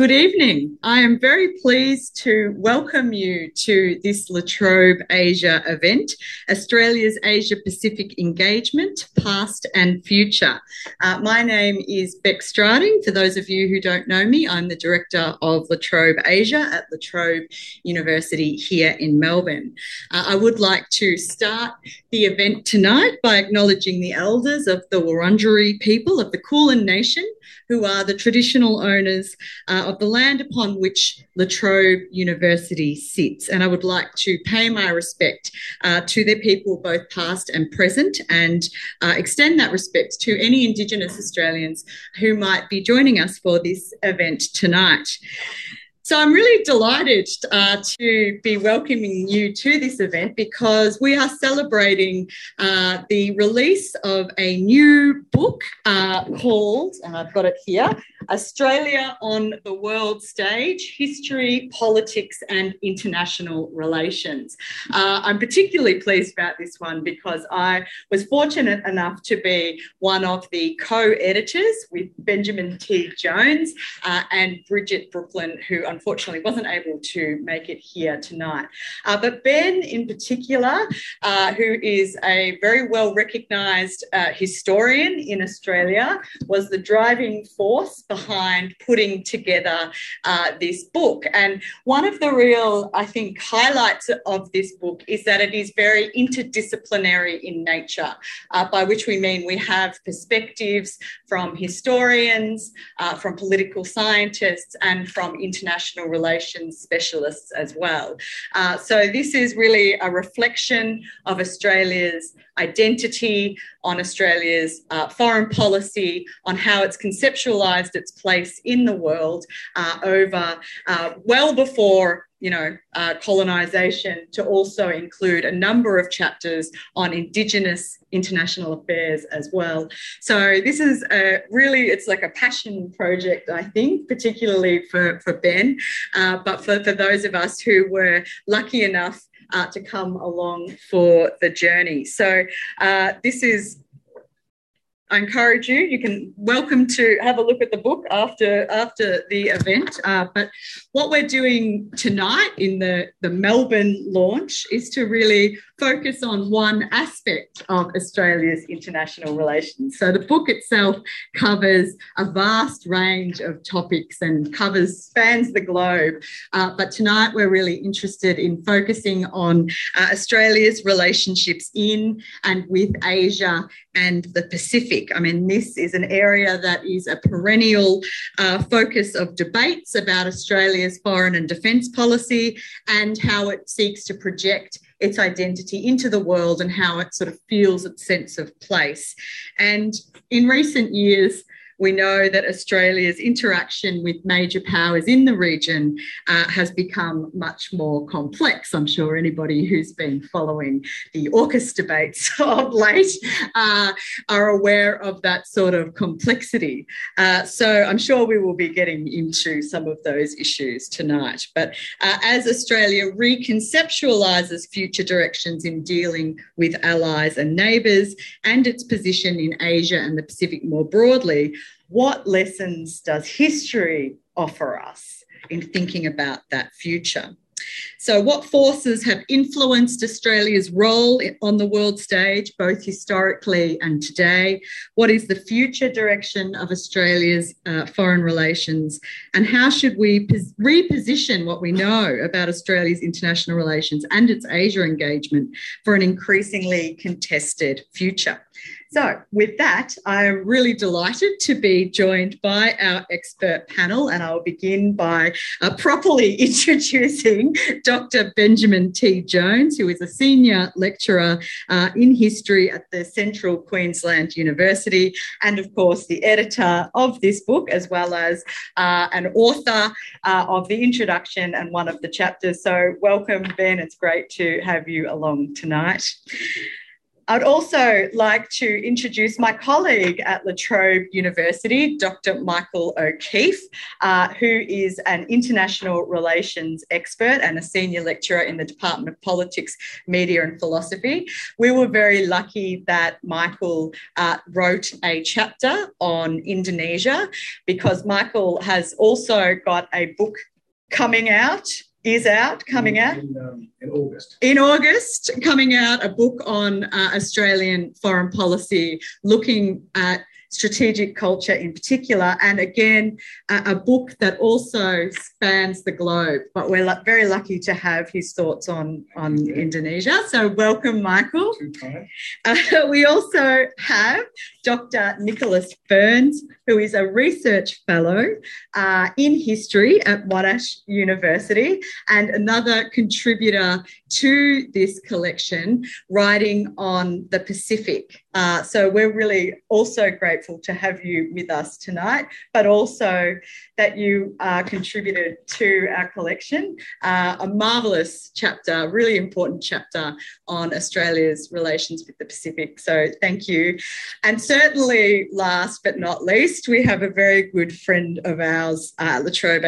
Good evening. I am very pleased to welcome you to this La Trobe Asia event, Australia's Asia Pacific Engagement, Past and Future. Uh, my name is Bec Strating. For those of you who don't know me, I'm the Director of La Trobe Asia at La Trobe University here in Melbourne. Uh, I would like to start the event tonight by acknowledging the elders of the Wurundjeri people of the Kulin Nation, who are the traditional owners uh, of the land upon which La Trobe University sits. And I would like to pay my respect uh, to their people, both past and present, and uh, extend that respect to any Indigenous Australians who might be joining us for this event tonight. So I'm really delighted uh, to be welcoming you to this event because we are celebrating uh, the release of a new book uh, called, and I've got it here, Australia on the World Stage History, Politics, and International Relations. Uh, I'm particularly pleased about this one because I was fortunate enough to be one of the co editors with Benjamin T. Jones uh, and Bridget Brooklyn, who unfortunately wasn't able to make it here tonight. Uh, but Ben, in particular, uh, who is a very well recognised uh, historian in Australia, was the driving force behind putting together uh, this book. And one of the real, I think, highlights of this book is that it is very interdisciplinary in nature, uh, by which we mean we have perspectives from historians, uh, from political scientists, and from international relations specialists as well. Uh, so this is really a reflection of Australia's identity, on Australia's uh, foreign policy, on how it's conceptualised its place in the world uh, over uh, well before you know, uh, colonisation to also include a number of chapters on Indigenous international affairs as well. So this is a really, it's like a passion project, I think, particularly for, for Ben, uh, but for, for those of us who were lucky enough uh, to come along for the journey. So uh, this is I encourage you. You can welcome to have a look at the book after after the event. Uh, but what we're doing tonight in the the Melbourne launch is to really focus on one aspect of Australia's international relations. So the book itself covers a vast range of topics and covers spans the globe. Uh, but tonight we're really interested in focusing on uh, Australia's relationships in and with Asia and the Pacific. I mean, this is an area that is a perennial uh, focus of debates about Australia's foreign and defence policy and how it seeks to project its identity into the world and how it sort of feels its sense of place. And in recent years, we know that Australia's interaction with major powers in the region uh, has become much more complex. I'm sure anybody who's been following the AUKUS debates of late uh, are aware of that sort of complexity. Uh, so I'm sure we will be getting into some of those issues tonight. But uh, as Australia reconceptualises future directions in dealing with allies and neighbours and its position in Asia and the Pacific more broadly, what lessons does history offer us in thinking about that future? So, what forces have influenced Australia's role on the world stage, both historically and today? What is the future direction of Australia's uh, foreign relations? And how should we pos- reposition what we know about Australia's international relations and its Asia engagement for an increasingly contested future? So, with that, I'm really delighted to be joined by our expert panel, and I'll begin by uh, properly introducing Dr. Benjamin T. Jones, who is a senior lecturer uh, in history at the Central Queensland University, and of course, the editor of this book, as well as uh, an author uh, of the introduction and one of the chapters. So, welcome, Ben. It's great to have you along tonight. I'd also like to introduce my colleague at La Trobe University, Dr. Michael O'Keefe, uh, who is an international relations expert and a senior lecturer in the Department of Politics, Media and Philosophy. We were very lucky that Michael uh, wrote a chapter on Indonesia because Michael has also got a book coming out is out, coming out in, um, in, August. In August, coming out a book on uh, Australian foreign policy, looking at strategic culture in particular, and again, a, a book that also spans the globe. But we're l- very lucky to have his thoughts on, on yeah. Indonesia. So, welcome, Michael. Uh, we also have Dr. Nicholas Ferns, who is a research fellow uh, in history at Monash University and another contributor to this collection, writing on the Pacific. Uh, so we're really also grateful to have you with us tonight, but also that you uh, contributed to our collection. Uh, a marvellous chapter, really important chapter on Australia's relations with the Pacific. So thank you. And certainly, last but not least, we have a very good friend of ours, uh, La Trobe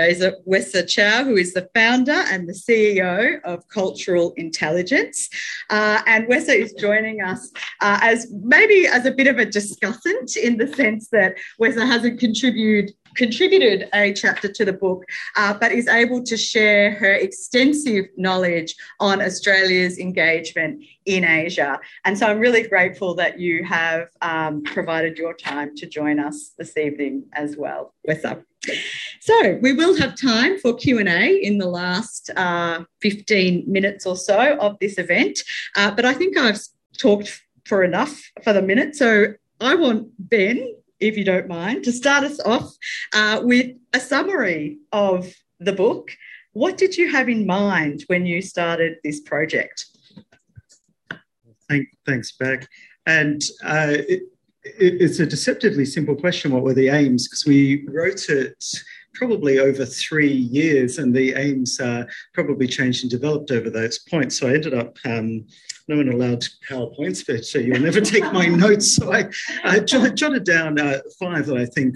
Wesa Chau, who is the founder and the CEO of Cultural Intelligence. Uh, and Wesa is joining us uh, as maybe as a bit of a discussant in the sense that Wesa hasn't contributed contributed a chapter to the book, uh, but is able to share her extensive knowledge on Australia's engagement in Asia. And so I'm really grateful that you have um, provided your time to join us this evening as well. Up? So we will have time for Q&A in the last uh, 15 minutes or so of this event, uh, but I think I've talked for enough for the minute. So I want Ben if you don't mind, to start us off uh, with a summary of the book. What did you have in mind when you started this project? Thank, thanks, Bec. And uh, it, it, it's a deceptively simple question what were the aims? Because we wrote it probably over three years, and the aims uh, probably changed and developed over those points. So I ended up um, no one allowed to PowerPoints, but so you'll never take my notes. So I uh, jotted down uh, five that I think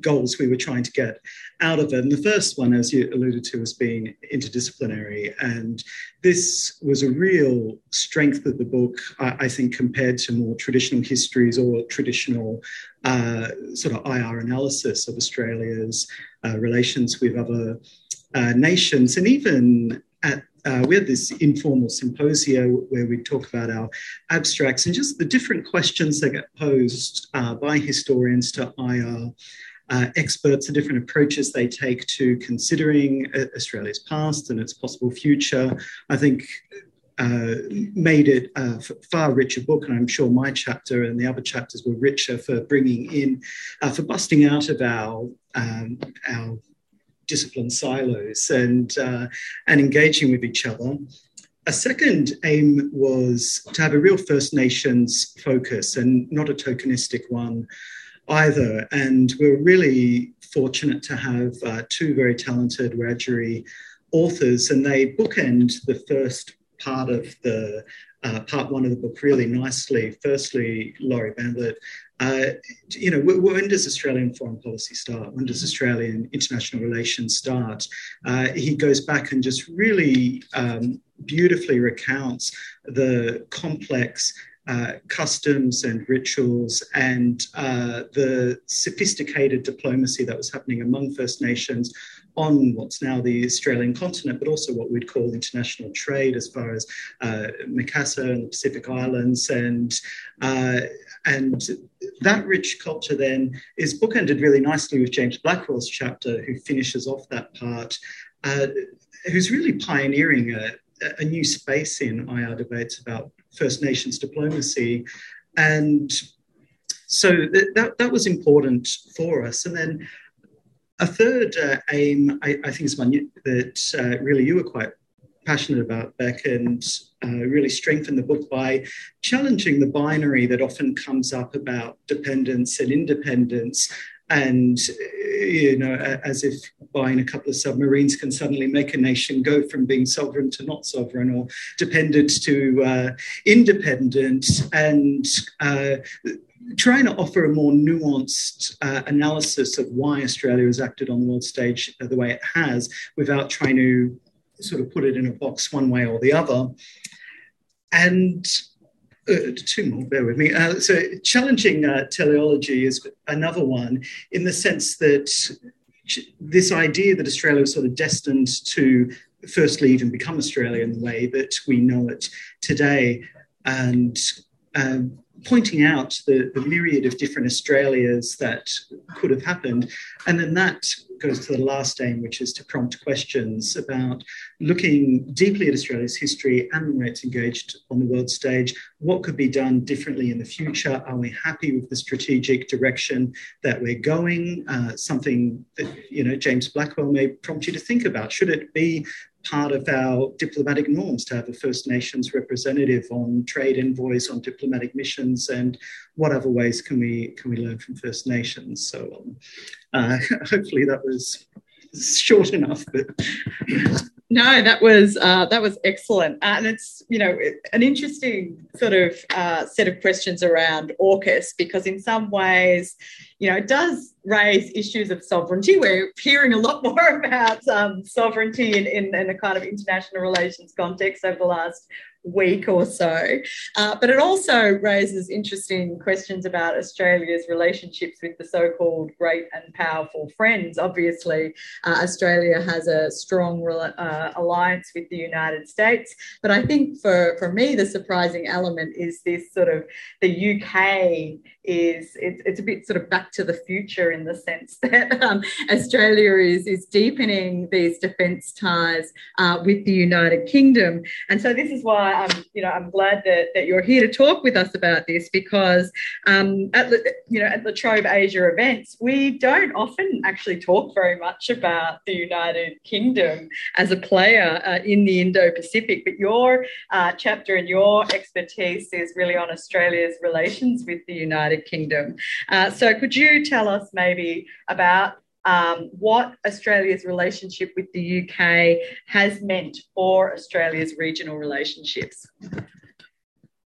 goals we were trying to get out of it. And the first one, as you alluded to, was being interdisciplinary. And this was a real strength of the book, I, I think, compared to more traditional histories or traditional uh, sort of IR analysis of Australia's uh, relations with other uh, nations. And even at uh, we had this informal symposia where we talk about our abstracts and just the different questions that get posed uh, by historians to IR uh, experts, the different approaches they take to considering uh, Australia's past and its possible future. I think uh, made it a far richer book, and I'm sure my chapter and the other chapters were richer for bringing in, uh, for busting out of our um, our discipline silos and, uh, and engaging with each other. A second aim was to have a real First Nations focus and not a tokenistic one either. And we're really fortunate to have uh, two very talented Wiradjuri authors, and they bookend the first part of the uh, part one of the book really nicely. Firstly, Laurie Bamblett uh, you know, when does Australian foreign policy start? When does Australian international relations start? Uh, he goes back and just really um, beautifully recounts the complex uh, customs and rituals and uh, the sophisticated diplomacy that was happening among First Nations on what's now the Australian continent, but also what we'd call international trade as far as uh, and the Pacific Islands and uh, and that rich culture then is bookended really nicely with James Blackwell's chapter, who finishes off that part, uh, who's really pioneering a, a new space in IR debates about First Nations diplomacy. And so th- that, that was important for us. And then a third uh, aim, I, I, think, is one that uh, really you were quite passionate about, Bec, and uh, really strengthen the book by challenging the binary that often comes up about dependence and independence. and you know, as if buying a couple of submarines can suddenly make a nation go from being sovereign to not sovereign or dependent to uh, independent, and uh, trying to offer a more nuanced uh, analysis of why Australia has acted on the world stage the way it has, without trying to sort of put it in a box one way or the other. And uh, two more, bear with me. Uh, so, challenging uh, teleology is another one in the sense that this idea that Australia was sort of destined to firstly even become Australia in the way that we know it today, and um, pointing out the, the myriad of different Australias that could have happened. And then that goes to the last aim, which is to prompt questions about looking deeply at Australia's history and way it's engaged on the world stage. What could be done differently in the future? Are we happy with the strategic direction that we're going? Uh, something that you know James Blackwell may prompt you to think about. Should it be part of our diplomatic norms to have a First Nations representative on trade envoys, on diplomatic missions, and what other ways can we can we learn from First Nations? So um, uh, hopefully that was short enough, but. No, that was uh, that was excellent, uh, and it's you know an interesting sort of uh, set of questions around AUKUS because in some ways, you know, it does raise issues of sovereignty. We're hearing a lot more about um, sovereignty in, in, in a kind of international relations context over the last week or so. Uh, but it also raises interesting questions about Australia's relationships with the so called great and powerful friends. Obviously, uh, Australia has a strong uh, alliance with the United States. But I think for, for me, the surprising element is this sort of the UK is it's, it's a bit sort of back to the future in the sense that um, Australia is, is deepening these defence ties uh, with the United Kingdom. And so this is why I'm, you know, I'm glad that, that you're here to talk with us about this because um, at the, you know, at the Trobe Asia events, we don't often actually talk very much about the United Kingdom as a player uh, in the Indo-Pacific, but your uh, chapter and your expertise is really on Australia's relations with the United United Kingdom. Uh, so, could you tell us maybe about um, what Australia's relationship with the UK has meant for Australia's regional relationships?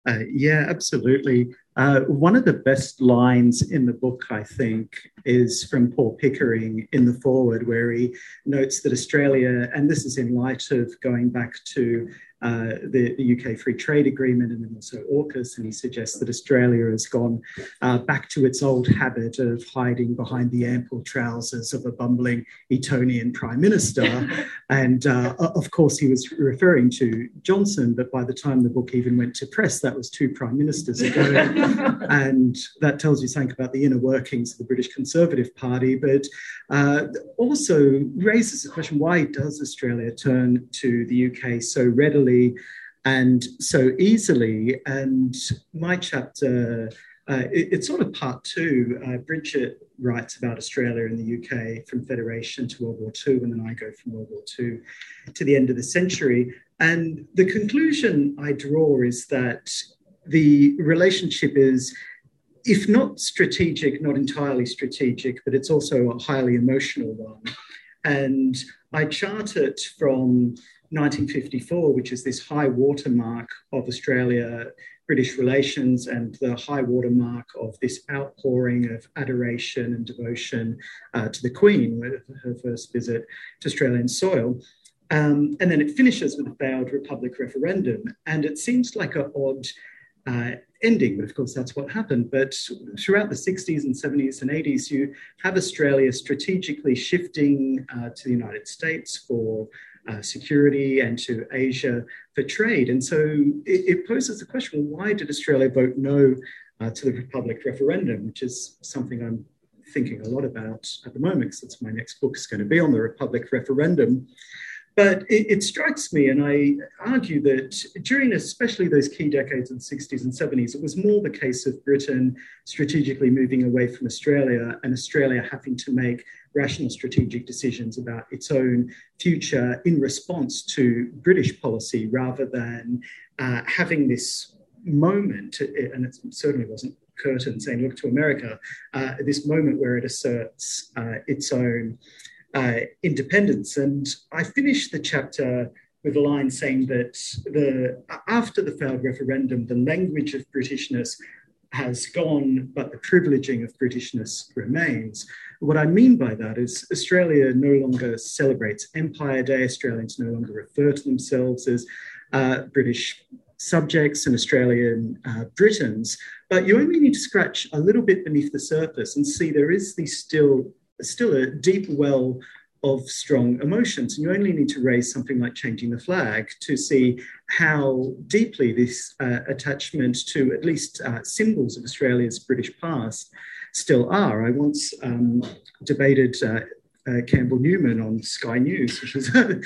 Uh, yeah, absolutely. Uh, one of the best lines in the book, I think, is from Paul Pickering in the foreword, where he notes that Australia, and this is in light of going back to uh, the, the, UK Free Trade Agreement and then also AUKUS, and he suggests that Australia has gone uh, back to its old habit of hiding behind the ample trousers of a bumbling Etonian Prime Minister. and uh, of course, he was referring to Johnson, but by the time the book even went to press, that was two Prime Ministers ago. and that tells you something about the inner workings of the British Conservative Party, but uh, also raises the question why does Australia turn to the UK so readily? And so easily. And my chapter, uh, it, it's sort of part two. Uh, Bridget writes about Australia and the UK from Federation to World War II, and then I go from World War II to the end of the century. And the conclusion I draw is that the relationship is if not strategic, not entirely strategic, but it's also a highly emotional one. And I chart it from 1954, which is this high watermark of Australia British relations and the high watermark of this outpouring of adoration and devotion uh, to the Queen with her first visit to Australian soil. Um, and then it finishes with a failed Republic referendum. And it seems like an odd uh, ending, but of course that's what happened. But throughout the 60s and 70s and 80s, you have Australia strategically shifting uh, to the United States for uh, security and to Asia for trade. And so it, it poses the question why did Australia vote no uh, to the Republic referendum, which is something I'm thinking a lot about at the moment, because my next book is going to be on the Republic referendum. But it, it, strikes me, and I argue that during especially those key decades of the 60s and 70s, it was more the case of Britain strategically moving away from Australia and Australia having to make rational strategic decisions about its own future in response to British policy rather than uh, having this moment, and it certainly wasn't Curtin saying, look to America, uh, this moment where it asserts uh, its own uh, independence. And I finished the chapter with a line saying that the after the failed referendum, the language of Britishness has gone, but the privileging of Britishness remains. What I mean by that is Australia no longer celebrates Empire Day. Australians no longer refer to themselves as uh, British subjects and Australian uh, Britons, but you only need to scratch a little bit beneath the surface and see there is the still still a deep well of strong emotions. And you only need to raise something like changing the flag to see how deeply this uh, attachment to at least uh, symbols of Australia's British past still are. I once um, debated. Uh, uh Campbell Newman on Sky News, which was a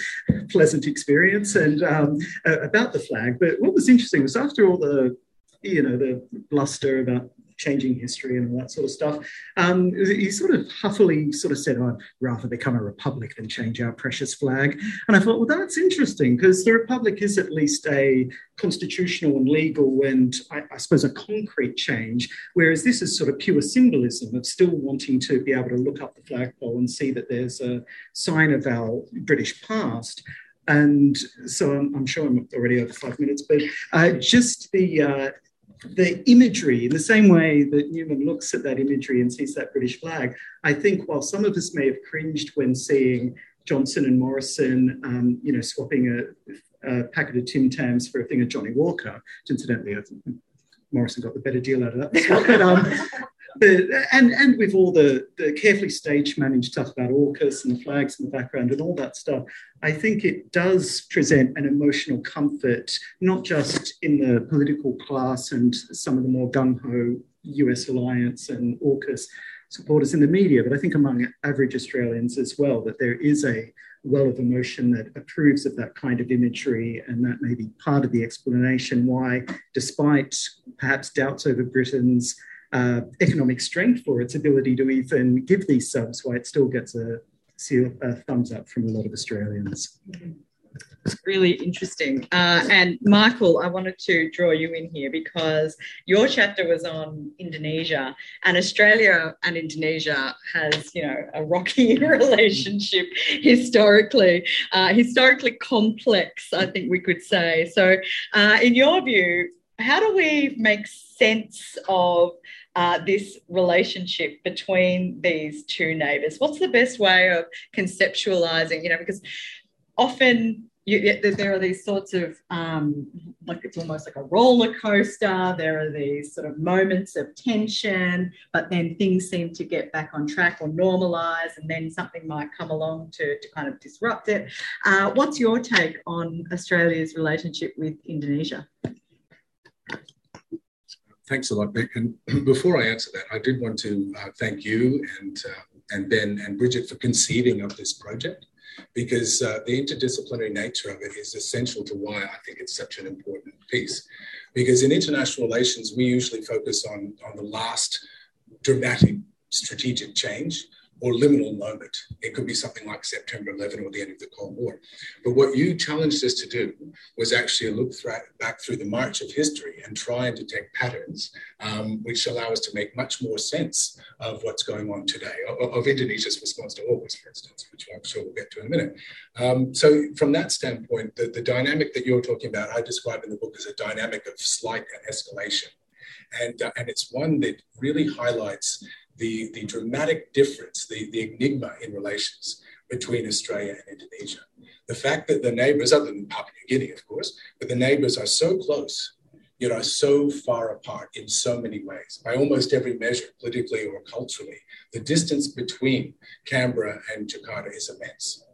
pleasant experience, and um, about the flag. But what was interesting was after all the, you know, the bluster about changing history and all that sort of stuff. Um, he sort of huffily sort of said, I'd rather become a republic than change our precious flag. And I thought, well, that's interesting because the republic is at least a constitutional and legal and I, I, suppose a concrete change, whereas this is sort of pure symbolism of still wanting to be able to look up the flagpole and see that there's a sign of our British past. And so I'm, I'm, sure I'm already over five minutes, but uh, just the uh, the imagery, in the same way that Newman looks at that imagery and sees that British flag, I think while some of us may have cringed when seeing Johnson and Morrison, um, you know, swapping a, a, packet of Tim Tams for a thing of Johnnie Walker, which incidentally, I think Morrison got the better deal out of that. but, um, and and with all the, the carefully stage managed stuff about AUKUS and the flags in the background and all that stuff, I think it does present an emotional comfort, not just in the political class and some of the more gung ho US alliance and AUKUS supporters in the media, but I think among average Australians as well, that there is a well of emotion that approves of that kind of imagery. And that may be part of the explanation why, despite perhaps doubts over Britain's uh, economic strength for its ability to even give these subs, why it still gets a, a thumbs up from a lot of Australians. It's really interesting. Uh, and Michael, I wanted to draw you in here because your chapter was on Indonesia, and Australia and Indonesia has, you know, a rocky relationship historically, uh, historically complex, I think we could say. So, uh, in your view, how do we make sense of uh, this relationship between these two neighbors? What's the best way of conceptualizing, you know, because often you, there are these sorts of um, like it's almost like a roller coaster. There are these sort of moments of tension, but then things seem to get back on track or normalize, and then something might come along to, to kind of disrupt it. Uh, what's your take on Australia's relationship with Indonesia? Thanks a lot. And before I answer that, I did want to uh, thank you and uh, and Ben and Bridget for conceiving of this project, because uh, the interdisciplinary nature of it is essential to why I think it's such an important piece. Because in international relations, we usually focus on on the last dramatic strategic change, or liminal moment. It could be something like September 11 or the end of the Cold War. But what you challenged us to do was actually look back through the march of history and try and detect patterns, um, which allow us to make much more sense of what's going on today, of, of Indonesia's response to AUKUS, for instance, which I'm sure we'll get to in a minute. Um, so, from that standpoint, the, the dynamic that you're talking about, I describe in the book as a dynamic of slight escalation. And, uh, and it's one that really highlights the, the dramatic difference, the, the enigma in relations between Australia and Indonesia. The fact that the neighbors, other than Papua New Guinea, of course, but the neighbors are so close, yet are so far apart in so many ways. By almost every measure, politically or culturally, the distance between Canberra and Jakarta is immense.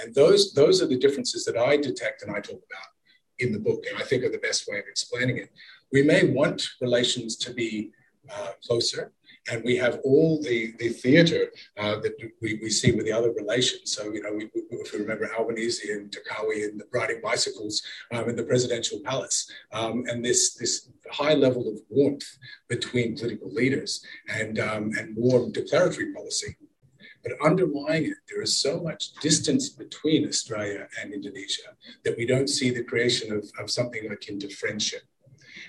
And those, those are the differences that I detect and I talk about in the book, and I think are the best way of explaining it. We may want relations to be uh, closer, and we have all the, the theatre uh, that we, we see with the other relations. So, you know, we, if we remember Albanese and Jokowi and riding bicycles um, in the presidential palace, um, and this, this high level of warmth between political leaders and, um, and warm declaratory policy. But underlying it, there is so much distance between Australia and Indonesia that we don't see the creation of, of something akin to friendship.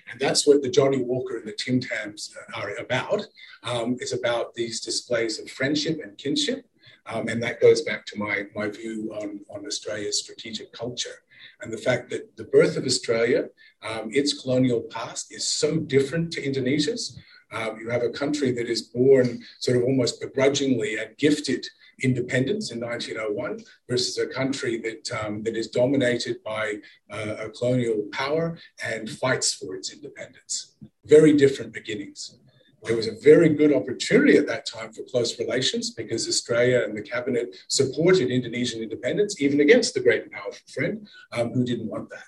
And that's what the Johnnie Walker and the Tim Tams are about. Um, it's about these displays of friendship and kinship. Um, and that goes back to my, my view on, on Australia's strategic culture and the fact that the birth of Australia, um, its colonial past, is so different to Indonesia's. Um, you have a country that is born sort of almost begrudgingly and gifted independence in 1901 versus a country that, um, that is dominated by uh, a colonial power and fights for its independence. Very different beginnings. There was a very good opportunity at that time for close relations because Australia and the cabinet supported Indonesian independence, even against the great and powerful friend um, who didn't want that.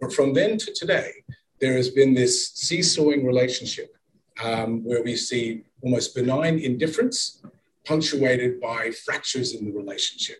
But from then to today, there has been this seesawing relationship um, where we see almost benign indifference punctuated by fractures in the relationship.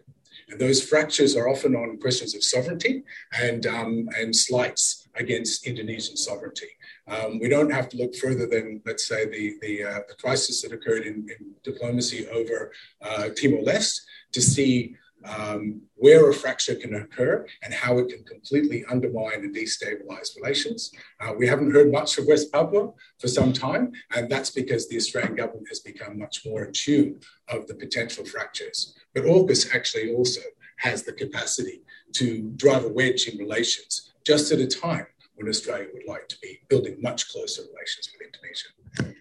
And those fractures are often on questions of sovereignty and, um, and slights against Indonesian sovereignty. Um, we don't have to look further than, let's say, the, the, uh, the crisis that occurred in, in diplomacy over uh, Timor Leste to see um, where a fracture can occur and how it can completely undermine and destabilize relations. Uh, we haven't heard much of West Papua for some time, and that's because the Australian government has become much more in tune of the potential fractures. But AUKUS actually also has the capacity to drive a wedge in relations just at a time when Australia would like to be building much closer relations with Indonesia.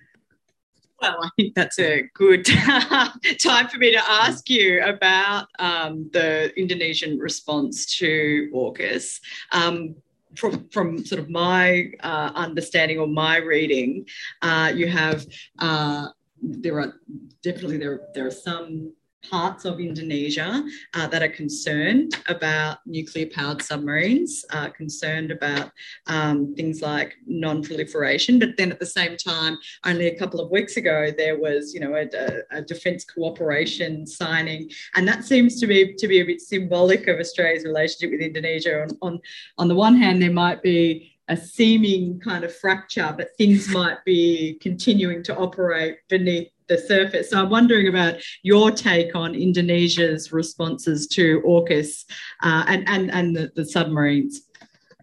Well, I think that's a good time for me to ask you about um, the Indonesian response to AUKUS. Um, from, from sort of my uh, understanding or my reading, uh, you have uh, there are definitely there there are some parts of Indonesia uh, that are concerned about nuclear powered submarines, uh, concerned about um, things like non proliferation. But then at the same time, only a couple of weeks ago, there was, you know, a, a, defence cooperation signing. And that seems to be, to be a bit symbolic of Australia's relationship with Indonesia. On, on, on the one hand, there might be a seeming kind of fracture, but things might be continuing to operate beneath the surface. So I'm wondering about your take on Indonesia's responses to AUKUS uh, and, and, and the, the submarines.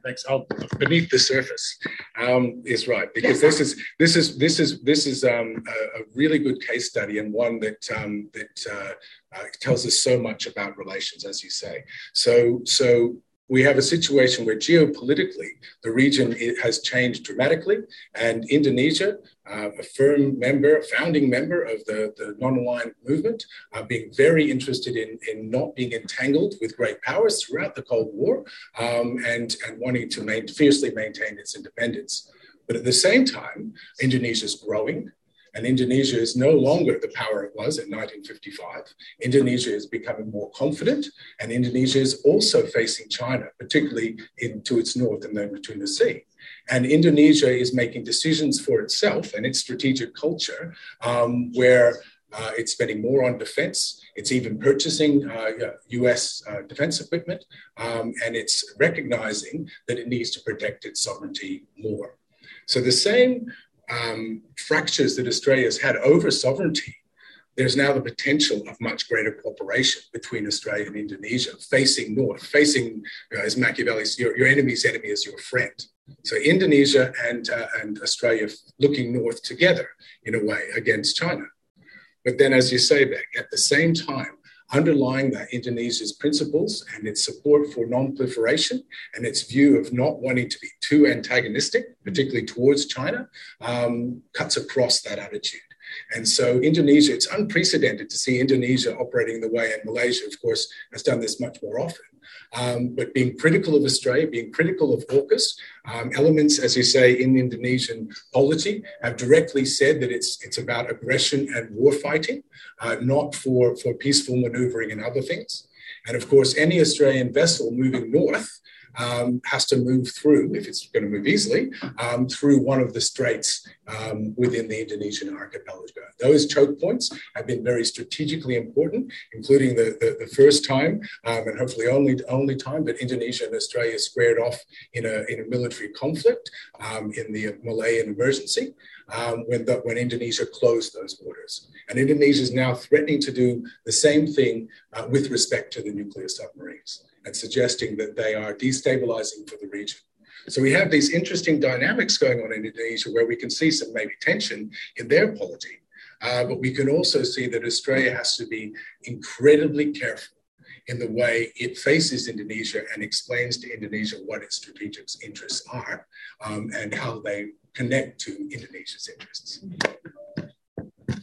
Thanks. I'll, beneath the surface um, is right because this is this is this is this is um, a, a, really good case study and one that um, that uh, uh, tells us so much about relations, as you say. So so we have a situation where geopolitically the region has changed dramatically, and Indonesia, uh, a firm member, founding member of the, the non-aligned movement, uh, being very interested in, in not being entangled with great powers throughout the Cold War, um, and, and wanting to main, fiercely maintain its independence. But at the same time, Indonesia is growing. And Indonesia is no longer the power it was in 1955. Indonesia is becoming more confident, and Indonesia is also facing China, particularly in, to its north in the Sea. And Indonesia is making decisions for itself and its strategic culture um, where uh, it's spending more on defense. It's even purchasing uh, US uh, defense equipment, um, and it's recognizing that it needs to protect its sovereignty more. So the same um, fractures that Australia's had over sovereignty, there's now the potential of much greater cooperation between Australia and Indonesia, facing north, facing, you know, as Machiavelli's, your, your enemy's enemy is your friend. So Indonesia and, uh, and Australia looking north together in a way against China. But then, as you say, Bec, at the same time, underlying that Indonesia's principles and its support for non-proliferation and its view of not wanting to be too antagonistic, particularly towards China, um, cuts across that attitude. And so Indonesia, it's unprecedented to see Indonesia operating the way, and Malaysia, of course, has done this much more often. Um, but being critical of Australia, being critical of AUKUS, um, elements, as you say, in Indonesian polity have directly said that it's it's about aggression and war fighting, uh, not for, for peaceful maneuvering and other things. And of course, any Australian vessel moving north um, has to move through, if it's going to move easily, um, through one of the straits um, within the Indonesian archipelago. Those choke points have been very strategically important, including the, the, the first time um, and hopefully only only time that Indonesia and Australia squared off in a, in a military conflict um, in the Malayan emergency. Um, when, the, when Indonesia closed those borders. And Indonesia is now threatening to do the same thing uh, with respect to the nuclear submarines and suggesting that they are destabilizing for the region. So we have these interesting dynamics going on in Indonesia where we can see some maybe tension in their polity. Uh, but we can also see that Australia has to be incredibly careful in the way it faces Indonesia and explains to Indonesia what its strategic interests are um, and how they connect to Indonesia's interests.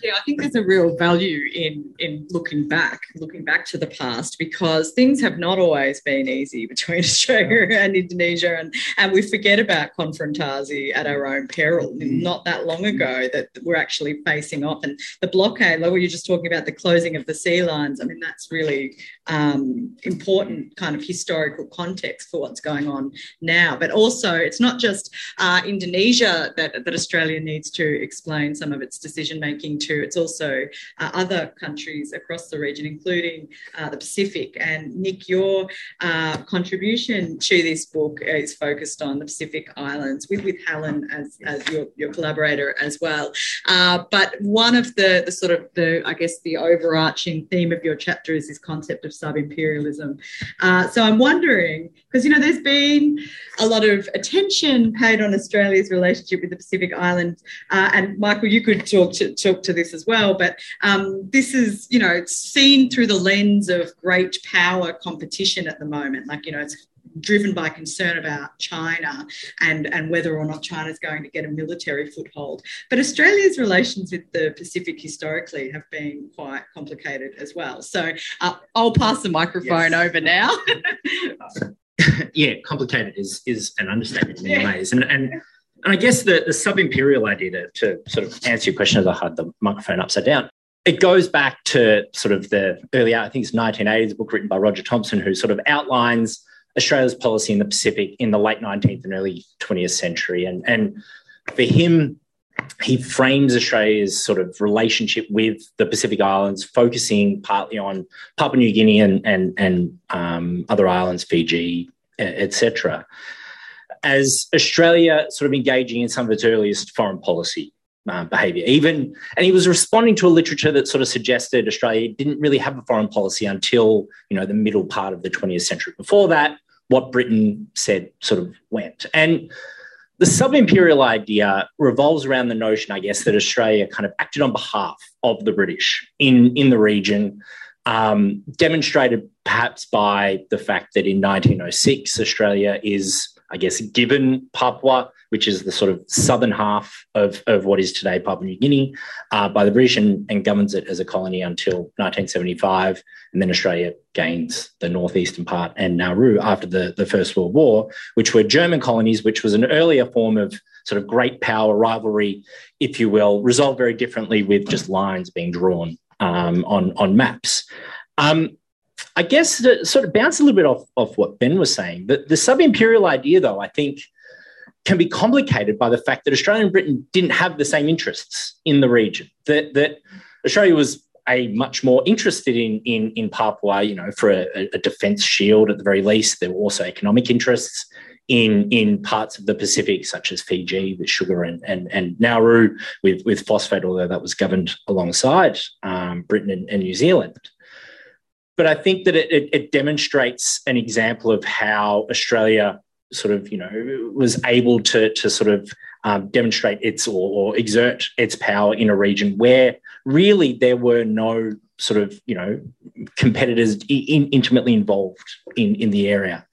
Yeah, I think there's a real value in in looking back, looking back to the past, because things have not always been easy between Australia and Indonesia, and and we forget about konfrontasi at our own peril. Mm. Not that long ago, that we're actually facing off, and the blockade. Like what you're just talking about, the closing of the sea lines. I mean, that's really um, important kind of historical context for what's going on now. But also, it's not just uh, Indonesia that that Australia needs to explain some of its decision making to. It's also uh, other countries across the region, including uh, the Pacific. And Nick, your uh, contribution to this book is focused on the Pacific Islands with, with Helen as, as your, your collaborator as well. Uh, but one of the, the sort of the, I guess, the overarching theme of your chapter is this concept of sub-imperialism. Uh, so I'm wondering, because, you know, there's been a lot of attention paid on Australia's relationship with the Pacific Islands. Uh, and Michael, you could talk to, talk to this as well. But um, this is, you know, seen through the lens of great power competition at the moment. Like, you know, it's driven by concern about China and, and whether or not China is going to get a military foothold. But Australia's relations with the Pacific historically have been quite complicated as well. So uh, I'll pass the microphone yes. over now. yeah, complicated is is an understatement in many yeah. ways, and and and I guess the, the sub imperial idea to, to sort of answer your question as I had the microphone upside down, it goes back to sort of the early, I think it's 1980s, book written by Roger Thompson, who sort of outlines Australia's policy in the Pacific in the late 19th and early 20th century. And, and for him, he frames Australia's sort of relationship with the Pacific Islands, focusing partly on Papua New Guinea and, and, and um, other islands, Fiji, etc as Australia sort of engaging in some of its earliest foreign policy uh, behaviour. Even, and he was responding to a literature that sort of suggested Australia didn't really have a foreign policy until you know the middle part of the 20th century. Before that, what Britain said sort of went. And the sub imperial idea revolves around the notion, I guess, that Australia kind of acted on behalf of the British in, in the region, um, demonstrated perhaps by the fact that in 1906, Australia is I guess, given Papua, which is the sort of southern half of, of what is today Papua New Guinea, uh, by the British and, and, governs it as a colony until 1975. And then Australia gains the northeastern part and Nauru after the, the First World War, which were German colonies, which was an earlier form of sort of great power rivalry, if you will, resolved very differently with just lines being drawn um, on, on maps. Um, I guess to sort of bounce a little bit off, off what Ben was saying, the, the sub imperial idea, though, I think can be complicated by the fact that Australia and Britain didn't have the same interests in the region. That, that Australia was a much more interested in, in, in Papua, you know, for a, a defence shield at the very least. There were also economic interests in in parts of the Pacific, such as Fiji with sugar and and, and Nauru with, with phosphate, although that was governed alongside um, Britain and, and New Zealand but I think that it, it, it demonstrates an example of how Australia sort of, you know, was able to, to sort of um, demonstrate its or, or, exert its power in a region where really there were no sort of, you know, competitors in, intimately involved in, in the area.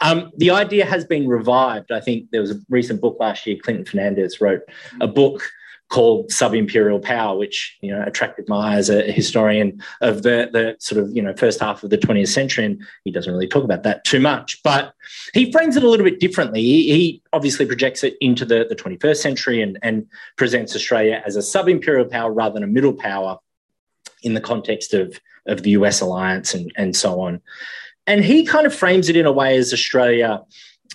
Um, the idea has been revived. I think there was a recent book last year. Clinton Fernandes wrote a book called sub-imperial power, which you know attracted my eye as a historian of the the sort of you know first half of the 20th century, and he doesn't really talk about that too much. But he frames it a little bit differently. He, he obviously projects it into the, the 21st century and, and presents Australia as a sub-imperial power rather than a middle power in the context of of the US alliance and, and so on. And he kind of frames it in a way as Australia,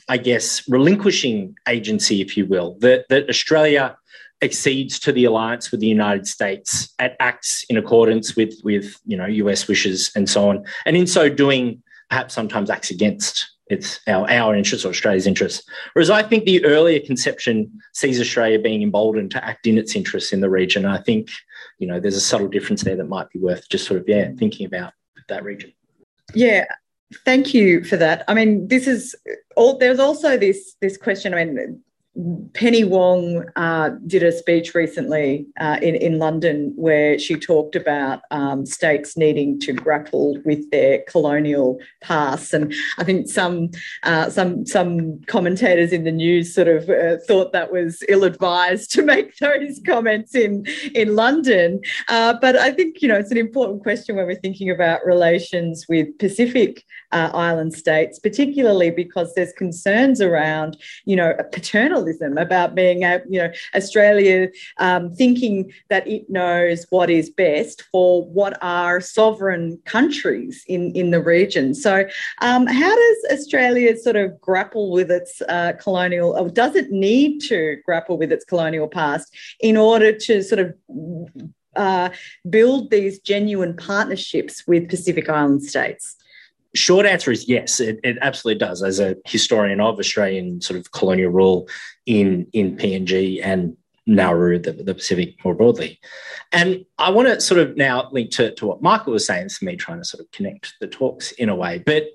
I guess, relinquishing agency, if you will, that, that Australia accedes to the alliance with the United States, it acts in accordance with with you know US wishes and so on, and in so doing, perhaps sometimes acts against its our, our interests or Australia's interests. Whereas I think the earlier conception sees Australia being emboldened to act in its interests in the region. I think you know there's a subtle difference there that might be worth just sort of yeah thinking about that region. Yeah, thank you for that. I mean, this is all. There's also this this question. I mean, Penny Wong uh, did a speech recently uh, in, in London where she talked about um, states needing to grapple with their colonial past, and I think some uh, some some commentators in the news sort of uh, thought that was ill-advised to make those comments in in London. Uh, but I think you know it's an important question when we're thinking about relations with Pacific uh, island states, particularly because there's concerns around you know paternal nationalism, about being, a, you know, Australia um, thinking that it knows what is best for what are sovereign countries in, in the region. So, um, how does Australia sort of grapple with its uh, colonial, or does it need to grapple with its colonial past in order to sort of uh, build these genuine partnerships with Pacific Island states? Short answer is yes, it, it, absolutely does. As a historian of Australian sort of colonial rule in in PNG and Nauru, the, the Pacific more broadly. And I want to sort of now link to, to what Michael was saying. It's me trying to sort of connect the talks in a way. But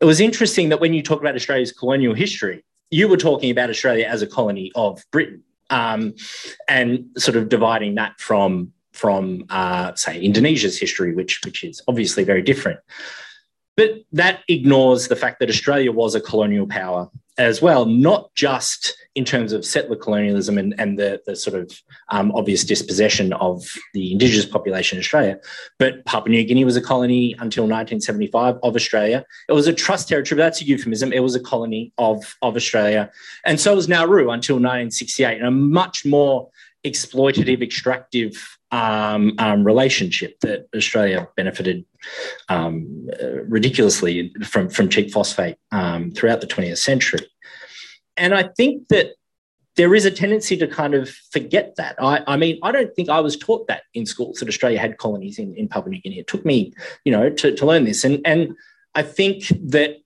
it was interesting that when you talk about Australia's colonial history, you were talking about Australia as a colony of Britain um, and sort of dividing that from from uh, say Indonesia's history, which which is obviously very different. But that ignores the fact that Australia was a colonial power as well, not just in terms of settler colonialism and, and the, the sort of um, obvious dispossession of the indigenous population in Australia, but Papua New Guinea was a colony until 1975 of Australia. It was a trust territory, but that's a euphemism. It was a colony of, of Australia. And so was Nauru until 1968, and a much more exploitative, extractive um, um, relationship that Australia benefited um, uh, ridiculously from, from cheap phosphate um, throughout the 20th century. And I think that there is a tendency to kind of forget that. I, I, mean, I don't think I was taught that in schools that Australia had colonies in, in Papua New Guinea. It took me, you know, to, to learn this. And, and I think that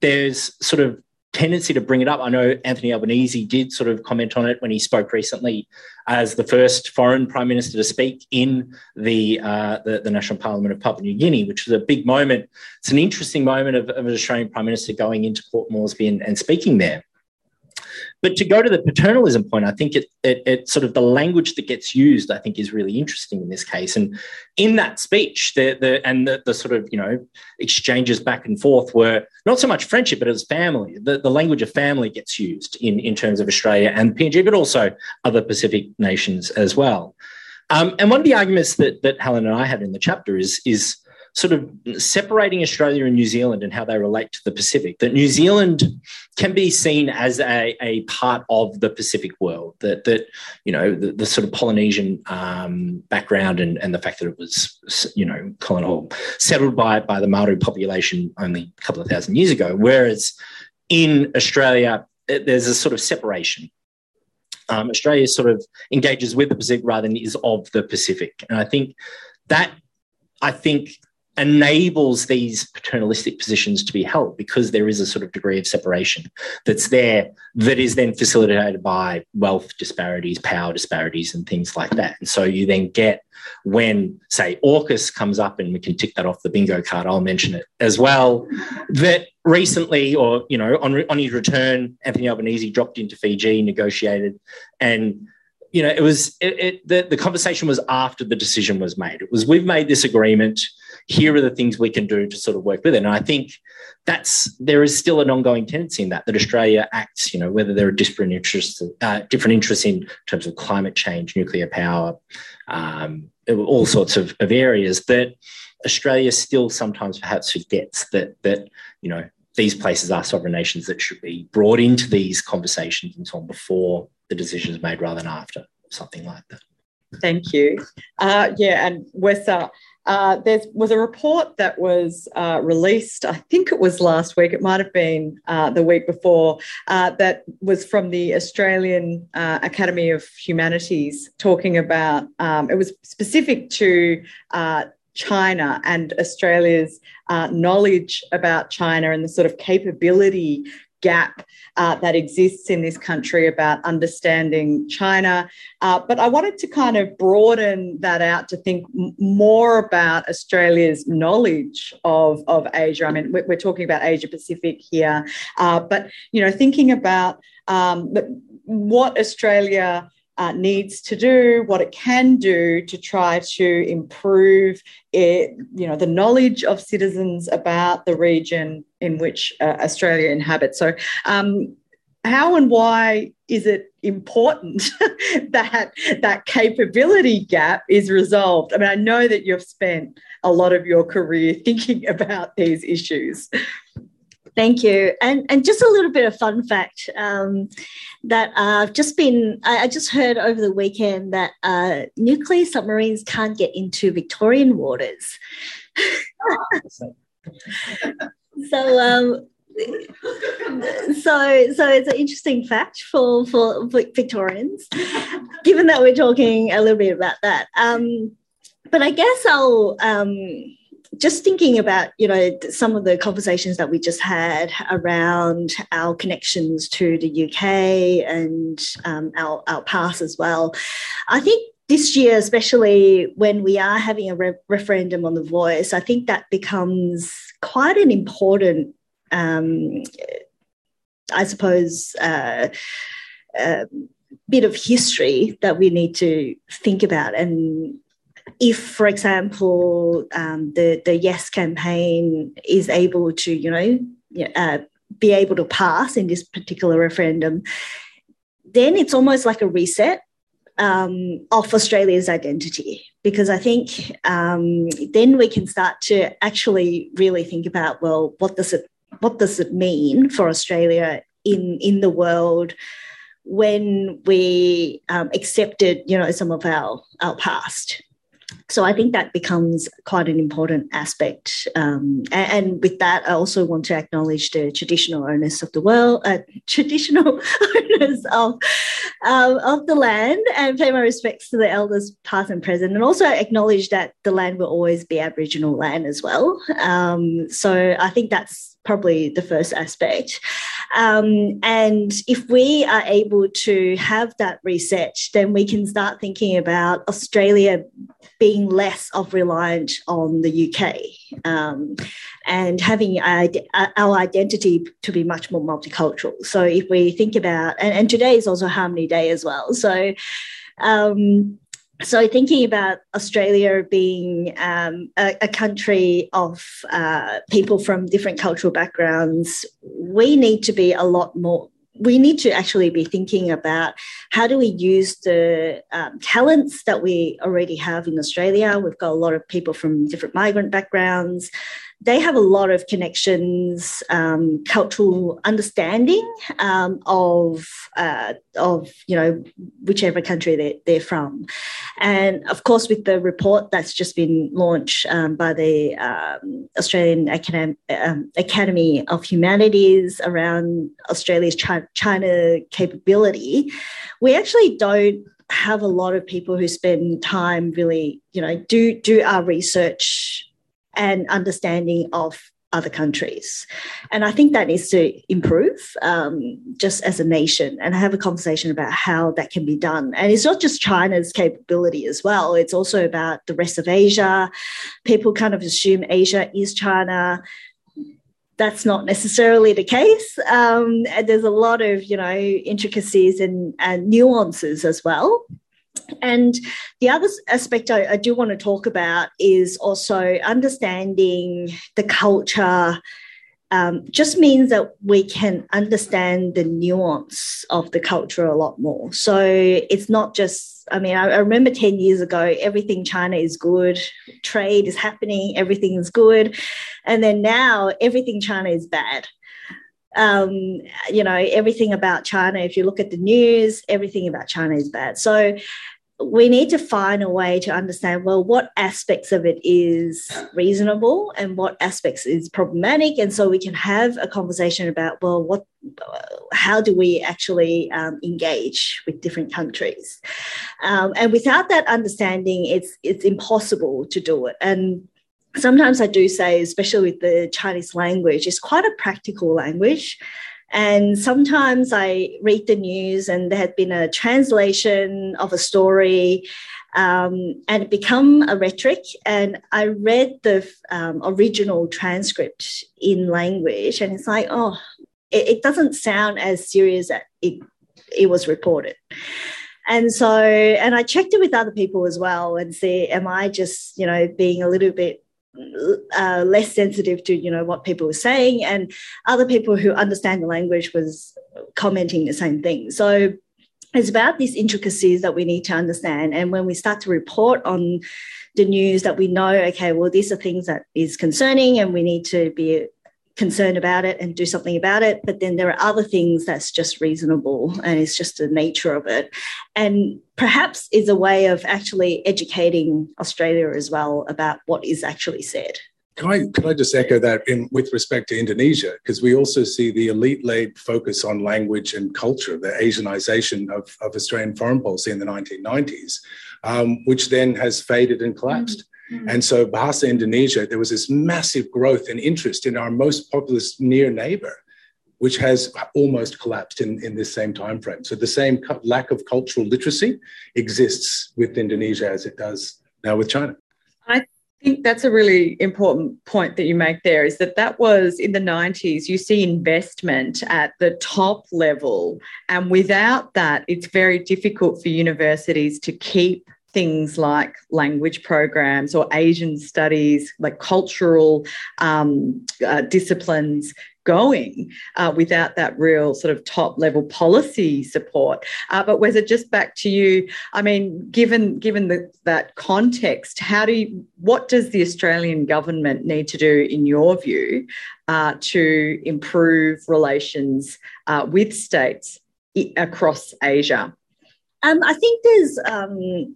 there's sort of tendency to bring it up. I know Anthony Albanese did sort of comment on it when he spoke recently as the first foreign prime minister to speak in the, uh, the, the, National Parliament of Papua New Guinea, which was a big moment. It's an interesting moment of, of an Australian prime minister going into Port Moresby and, and speaking there. But to go to the paternalism point, I think it, it, it, sort of the language that gets used, I think, is really interesting in this case. And in that speech, the, the and the, the sort of you know exchanges back and forth were not so much friendship, but as family. The, the language of family gets used in, in terms of Australia and PNG, but also other Pacific nations as well. Um, and one of the arguments that that Helen and I had in the chapter is is sort of separating Australia and New Zealand and how they relate to the Pacific. That New Zealand can be seen as a, a part of the Pacific world. That that you know the, the sort of Polynesian um, background and, and the fact that it was you know colonial settled by by the Maori population only a couple of thousand years ago. Whereas in Australia, there's a sort of separation um, Australia sort of engages with the Pacific rather than is of the Pacific. And I think that I think enables these paternalistic positions to be held because there is a sort of degree of separation that's there that is then facilitated by wealth disparities, power disparities, and things like that. And so you then get when, say, AUKUS comes up, and we can tick that off the bingo card, I'll mention it as well, that recently, or, you know, on, on his return, Anthony Albanese dropped into Fiji, negotiated, and you know, it was it, it, the, the conversation was after the decision was made. It was we've made this agreement here are the things we can do to sort of work with it. And I think that's there is still an ongoing tendency in that that Australia acts, you know, whether there are different interests, uh, different interests in terms of climate change, nuclear power, um, all sorts of, of areas that Australia still sometimes perhaps forgets that that you know these places are sovereign nations that should be brought into these conversations and so on before the decision is made rather than after something like that. Thank you. Uh, yeah, and Wesa, uh, there was a report that was uh, released, I think it was last week, it might have been uh, the week before, uh, that was from the Australian uh, Academy of Humanities talking about, um, it was specific to uh, China and Australia's knowledge about China and the sort of capability gap uh, that exists in this country about understanding China. Uh, but I wanted to kind of broaden that out to think more about Australia's knowledge of, of Asia. I mean, we're, we're talking about Asia Pacific here, uh, but you know, thinking about um, what Australia uh, needs to do, what it can do to try to improve it, you know, the knowledge of citizens about the region in which uh, Australia inhabits. So, um, how and why is it important that that capability gap is resolved? I mean, I know that you've spent a lot of your career thinking about these issues. Thank you. And, and just a little bit of fun fact um, that I've just been, I, I, just heard over the weekend that uh, nuclear submarines can't get into Victorian waters. so, um, so so it's an interesting fact for for Victorians, given that we're talking a little bit about that. Um, but I guess I'll um, just thinking about you know some of the conversations that we just had around our connections to the UK and um, our our past as well. I think this year, especially when we are having a re- referendum on the voice, I think that becomes quite an important, um, I suppose, uh, uh, bit of history that we need to think about and if, for example, um, the the Yes campaign is able to, you know, uh, be able to pass in this particular referendum, then it's almost like a reset um, of Australia's identity. Because I think um, then we can start to actually really think about, well, what does it what does it mean for Australia in in the world? when we um, accepted, you know, some of our our past so I think that becomes quite an important aspect. Um, and, and, with that, I also want to acknowledge the traditional owners of the world, uh, traditional owners of um, of the land, and pay my respects to the elders, past and present, and also acknowledge that the land will always be Aboriginal land as well. Um, so I think that's probably the first aspect. Um, and if we are able to have that reset, then we can start thinking about Australia being less of reliant on the UK um, and having our identity to be much more multicultural. So if we think about, and, and today is also Harmony Day as well. So um, so thinking about Australia being um, a, a, country of uh, people from different cultural backgrounds, we need to be a lot more. We need to actually be thinking about how do we use the um, talents that we already have in Australia. We've got a lot of people from different migrant backgrounds they have a lot of connections, um, cultural understanding um, of uh, of you know whichever country they're, they're from, and of course with the report that's just been launched um, by the um, Australian Academ- um, Academy of Humanities around Australia's China capability, we actually don't have a lot of people who spend time really you know do do our research and understanding of other countries. And I think that needs to improve um, just as a nation and have a conversation about how that can be done. And it's not just China's capability as well, it's also about the rest of Asia. People kind of assume Asia is China. That's not necessarily the case. Um, and there's a lot of, you know, intricacies and, and nuances as well. And the other aspect I, I, do want to talk about is also understanding the culture. Um, just means that we can understand the nuance of the culture a lot more. So it's not just, I mean, I, I remember 10 years ago, everything China is good, trade is happening, everything is good. And then now everything China is bad um, you know, everything about China, if you look at the news, everything about China is bad. So we need to find a way to understand well what aspects of it is reasonable and what aspects is problematic. And so we can have a conversation about well what how do we actually um, engage with different countries? Um, and without that understanding it's it's impossible to do it. And sometimes i do say especially with the chinese language it's quite a practical language And sometimes I read the news and there had been a translation of a story um, and it become a rhetoric. And I read the um, original transcript in language, and it's like, oh, it, it doesn't sound as serious as it it was reported. And so, and I checked it with other people as well and see, am I just, you know, being a little bit uh, less sensitive to you know what people were saying and other people who understand the language was commenting the same thing so it's about these intricacies that we need to understand. And when we start to report on the news that we know, okay, well, these are things that is concerning and we need to be concerned about it and do something about it. But then there are other things that's just reasonable and it's just the nature of it. And perhaps is a way of actually educating Australia as well about what is actually said. Can I, can I just echo that in, with respect to Indonesia? Because we also see the elite led focus on language and culture, the Asianization of, of Australian foreign policy in the 1990s, um, which then has faded and collapsed. Mm-hmm. And so, Bahasa Indonesia, there was this massive growth and interest in our most populous near neighbor, which has almost collapsed in, in this same time frame. So, the same lack of cultural literacy exists with Indonesia as it does now with China. I I think that's a really important point that you make there is that that was in the 90s. You see investment at the top level. And without that, it's very difficult for universities to keep things like language programs or Asian studies, like cultural um, uh, disciplines going uh, without that real sort of top level policy support. Uh, but it just back to you? I mean, given given the, that context, how do you, what does the Australian government need to do, in your view, uh, to improve relations uh, with states across Asia? Um, I think there's um,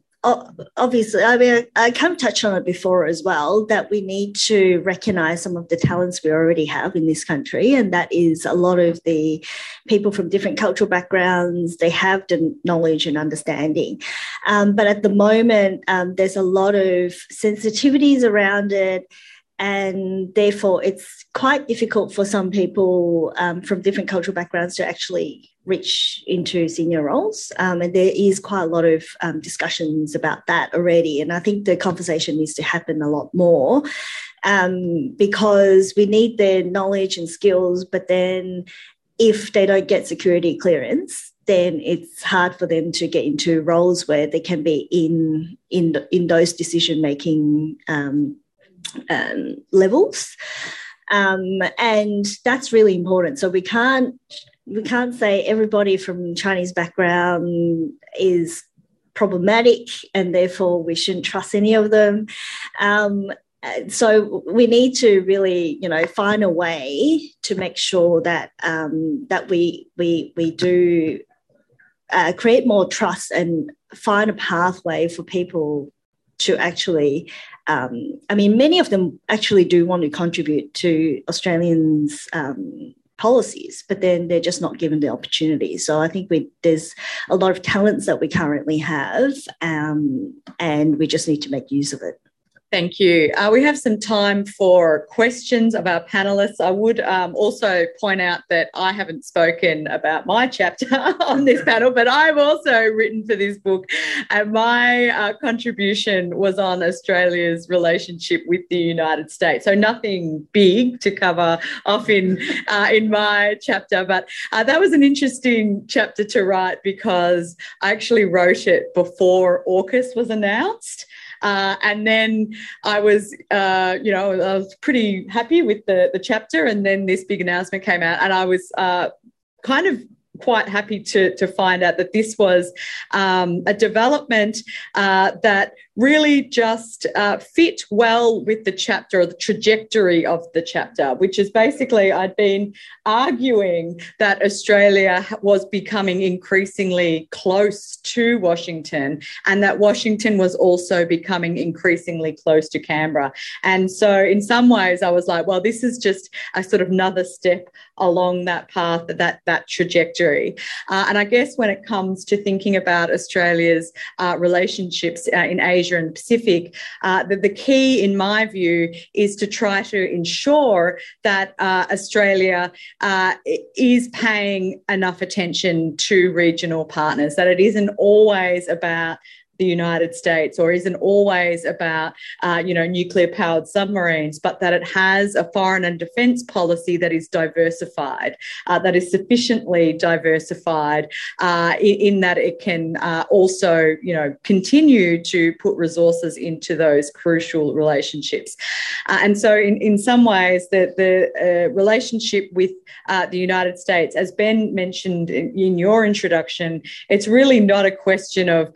obviously, I mean, I kind of touched on it before as well that we need to recognize some of the talents we already have in this country. And that is a lot of the people from different cultural backgrounds, they have the knowledge and understanding. Um, but at the moment, um, there's a lot of sensitivities around it and therefore it's quite difficult for some people um, from different cultural backgrounds to actually reach into senior roles um, and there is quite a lot of um, discussions about that already and i think the conversation needs to happen a lot more um, because we need their knowledge and skills but then if they don't get security clearance then it's hard for them to get into roles where they can be in in in those decision making um, um, levels. Um, and that's really important. So we can't we can't say everybody from Chinese background is problematic and therefore we shouldn't trust any of them. Um, so we need to really, you know, find a way to make sure that um, that we we we do uh, create more trust and find a pathway for people to actually um, I mean, many of them actually do want to contribute to Australians' um, policies, but then they're just not given the opportunity. So I think we, there's a lot of talents that we currently have, um, and we just need to make use of it. Thank you. Uh, we have some time for questions of our panelists. I would um, also point out that I haven't spoken about my chapter on this panel, but I've also written for this book, and my uh, contribution was on Australia's relationship with the United States. So nothing big to cover off in uh, in my chapter, but uh, that was an interesting chapter to write because I actually wrote it before AUKUS was announced. Uh, and then I was, uh, you know, I was pretty happy with the, the chapter. And then this big announcement came out, and I was uh, kind of quite happy to, to find out that this was um, a development uh, that really just uh, fit well with the chapter or the trajectory of the chapter, which is basically I'd been arguing that Australia was becoming increasingly close to Washington and that Washington was also becoming increasingly close to Canberra. And so, in some ways, I was like, well, this is just a sort of another step along that path, that, that trajectory. Uh, and I guess when it comes to thinking about Australia's uh, relationships uh, in Asia, Asia and Pacific, uh, the, the key, in my view, is to try to ensure that uh, Australia uh, is paying enough attention to regional partners, that it isn't always about the United States or isn't always about, uh, you know, nuclear powered submarines, but that it has a foreign and defence policy that is diversified, uh, that is sufficiently diversified uh, in, in, that it can uh, also, you know, continue to put resources into those crucial relationships. Uh, and so, in, in some ways, the, the uh, relationship with the United States, as Ben mentioned in, in, your introduction, it's really not a question of